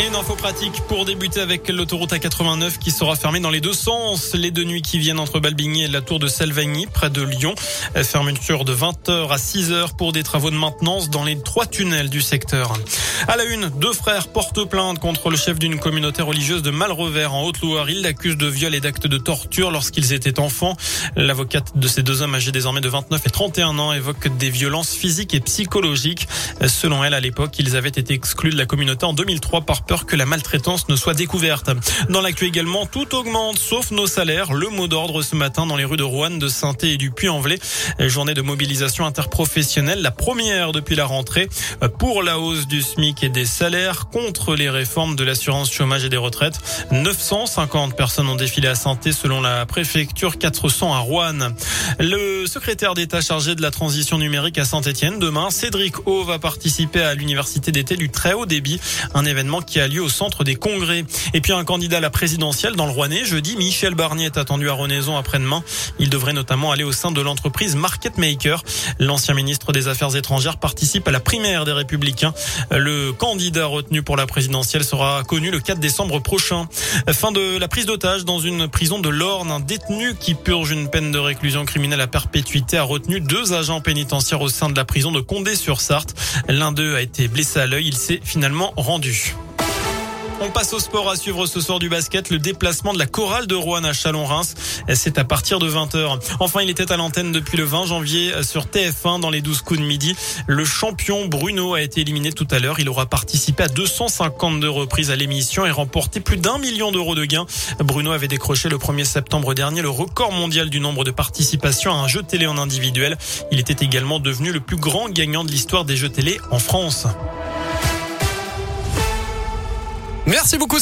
Et une info pratique pour débuter avec l'autoroute A89 qui sera fermée dans les deux sens les deux nuits qui viennent entre Balbigny et la tour de Salvagny près de Lyon. Fermeture de 20h à 6h pour des travaux de maintenance dans les trois tunnels du secteur. À la une, deux frères portent plainte contre le chef d'une communauté religieuse de Malrevers en Haute-Loire. Ils l'accusent de viol et d'actes de torture lorsqu'ils étaient enfants. L'avocate de ces deux hommes âgés désormais de 29 et 31 ans évoque des violences physiques et psychologiques. Selon elle, à l'époque, ils avaient été exclus de la communauté en 2003 par que la maltraitance ne soit découverte. Dans l'actu également, tout augmente sauf nos salaires. Le mot d'ordre ce matin dans les rues de Rouen, de saint et du Puy-en-Velay. Journée de mobilisation interprofessionnelle, la première depuis la rentrée pour la hausse du SMIC et des salaires contre les réformes de l'assurance chômage et des retraites. 950 personnes ont défilé à santé selon la préfecture, 400 à Rouen. Le secrétaire d'État chargé de la transition numérique à Saint-Etienne demain, Cédric O va participer à l'université d'été du très haut débit, un événement qui a lieu au centre des congrès. Et puis un candidat à la présidentielle dans le Rouennais, jeudi, Michel Barnier est attendu à Renaison après-demain. Il devrait notamment aller au sein de l'entreprise Market Maker. L'ancien ministre des Affaires étrangères participe à la primaire des Républicains. Le candidat retenu pour la présidentielle sera connu le 4 décembre prochain. Fin de la prise d'otage dans une prison de l'Orne. Un détenu qui purge une peine de réclusion criminelle à perpétuité a retenu deux agents pénitentiaires au sein de la prison de Condé-sur-Sarthe. L'un d'eux a été blessé à l'œil. Il s'est finalement rendu. On passe au sport à suivre ce soir du basket. Le déplacement de la chorale de Rouen à Chalon-Reims. C'est à partir de 20h. Enfin, il était à l'antenne depuis le 20 janvier sur TF1 dans les 12 coups de midi. Le champion Bruno a été éliminé tout à l'heure. Il aura participé à 252 reprises à l'émission et remporté plus d'un million d'euros de gains. Bruno avait décroché le 1er septembre dernier le record mondial du nombre de participations à un jeu télé en individuel. Il était également devenu le plus grand gagnant de l'histoire des jeux télé en France. Merci beaucoup.